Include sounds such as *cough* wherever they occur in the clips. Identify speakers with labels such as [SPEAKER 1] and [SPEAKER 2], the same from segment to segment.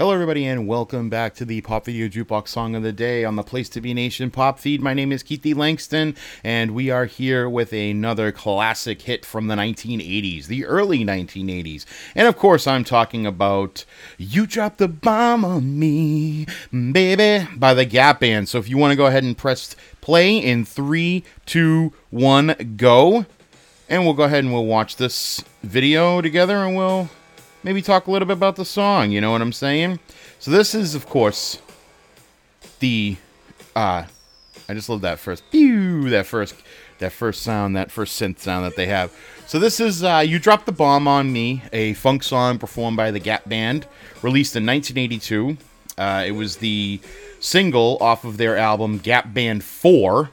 [SPEAKER 1] Hello, everybody, and welcome back to the Pop Video Jukebox Song of the Day on the Place to Be Nation Pop Feed. My name is Keithy Langston, and we are here with another classic hit from the 1980s, the early 1980s. And of course, I'm talking about You Dropped the Bomb on Me, Baby, by the Gap Band. So if you want to go ahead and press play in three, two, one, go. And we'll go ahead and we'll watch this video together and we'll maybe talk a little bit about the song. You know what I'm saying? So this is, of course, the. Uh, I just love that first pew, that first, that first sound, that first synth sound that they have. So this is uh, "You Dropped the Bomb on Me," a funk song performed by the Gap Band, released in 1982. Uh, it was the single off of their album Gap Band 4,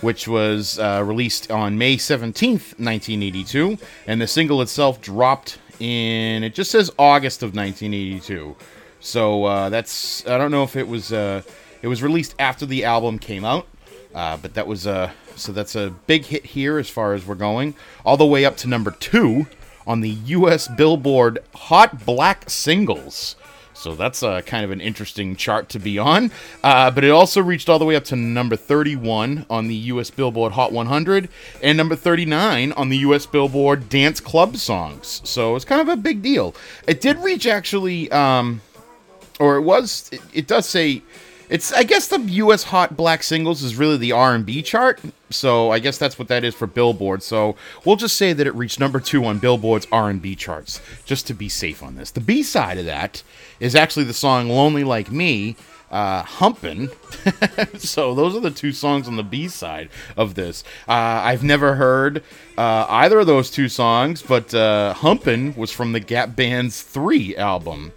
[SPEAKER 1] which was uh, released on May 17th, 1982. And the single itself dropped in, it just says August of 1982. So uh, that's, I don't know if it was, uh, it was released after the album came out. Uh, but that was a, so that's a big hit here as far as we're going. All the way up to number two on the U.S. Billboard Hot Black Singles. So that's a kind of an interesting chart to be on. Uh, but it also reached all the way up to number 31 on the U.S. Billboard Hot 100 and number 39 on the U.S. Billboard Dance Club Songs. So it's kind of a big deal. It did reach actually, um, or it was, it, it does say. It's I guess the U.S. Hot Black Singles is really the R&B chart, so I guess that's what that is for Billboard. So we'll just say that it reached number two on Billboard's R&B charts, just to be safe on this. The B side of that is actually the song "Lonely Like Me." Uh, humpin'. *laughs* so those are the two songs on the B side of this. Uh, I've never heard uh, either of those two songs, but uh, humpin' was from the Gap Band's Three album.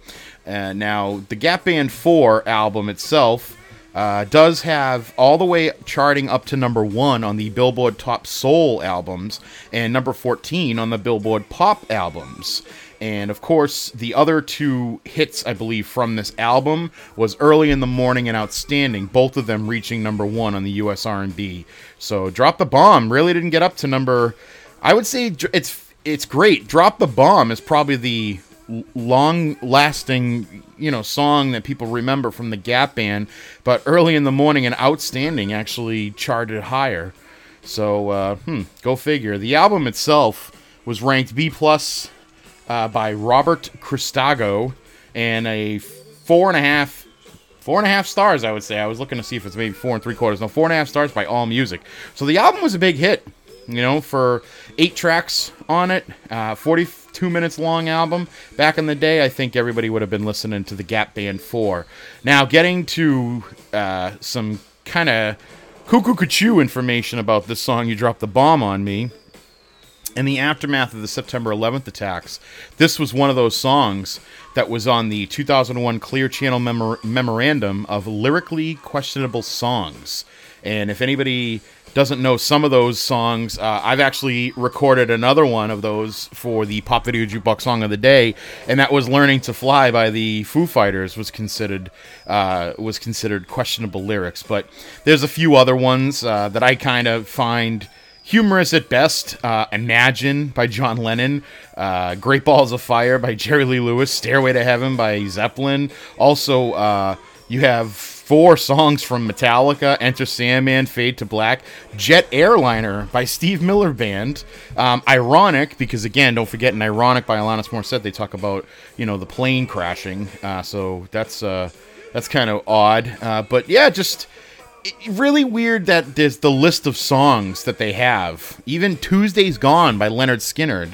[SPEAKER 1] Uh, now, the Gap Band 4 album itself uh, does have all the way charting up to number one on the Billboard Top Soul albums and number 14 on the Billboard Pop albums. And of course, the other two hits, I believe, from this album was "Early in the Morning" and "Outstanding," both of them reaching number one on the U.S. R&B. So, "Drop the Bomb" really didn't get up to number. I would say it's it's great. "Drop the Bomb" is probably the long lasting you know song that people remember from the gap band but early in the morning and outstanding actually charted higher. So uh, hmm, go figure. The album itself was ranked b plus uh, by Robert Christgau and a four and a half four and a half stars i would say. I was looking to see if it's maybe four and three quarters. No four and a half stars by AllMusic. So the album was a big hit you know, for eight tracks on it, uh, 42 minutes long album. Back in the day, I think everybody would have been listening to the Gap Band 4. Now, getting to uh, some kind of cuckoo cuckoo information about this song, You Dropped the Bomb on Me. In the aftermath of the September 11th attacks, this was one of those songs that was on the 2001 Clear Channel memor- Memorandum of Lyrically Questionable Songs. And if anybody doesn't know some of those songs, uh, I've actually recorded another one of those for the Pop Video Jukebox Song of the Day, and that was "Learning to Fly" by the Foo Fighters. was considered uh, was considered questionable lyrics, but there's a few other ones uh, that I kind of find humorous at best. Uh, Imagine by John Lennon, uh, Great Balls of Fire by Jerry Lee Lewis, Stairway to Heaven by Zeppelin. Also, uh, you have four songs from Metallica, Enter Sandman, Fade to Black, Jet Airliner by Steve Miller Band. Um, ironic, because again, don't forget, in Ironic by Alanis Morissette, they talk about, you know, the plane crashing. Uh, so that's, uh, that's kind of odd. Uh, but yeah, just really weird that there's the list of songs that they have. Even Tuesday's Gone by Lynyrd Skynyrd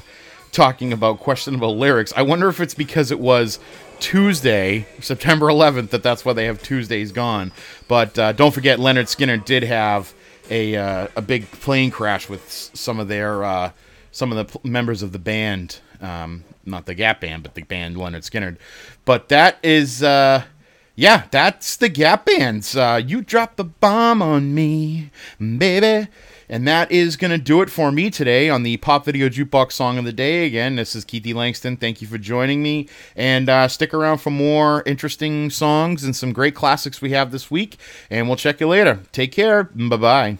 [SPEAKER 1] talking about questionable lyrics. I wonder if it's because it was Tuesday, September 11th, that that's why they have Tuesdays gone. But uh, don't forget, Lynyrd Skynyrd did have a uh, a big plane crash with some of their uh, some of the members of the band, um, not the Gap band, but the band Lynyrd Skynyrd. But that is uh, yeah, that's the Gap Band's. Uh, you dropped the bomb on me, baby. And that is going to do it for me today on the Pop Video Jukebox Song of the Day. Again, this is Keithy Langston. Thank you for joining me. And uh, stick around for more interesting songs and some great classics we have this week. And we'll check you later. Take care. Bye bye.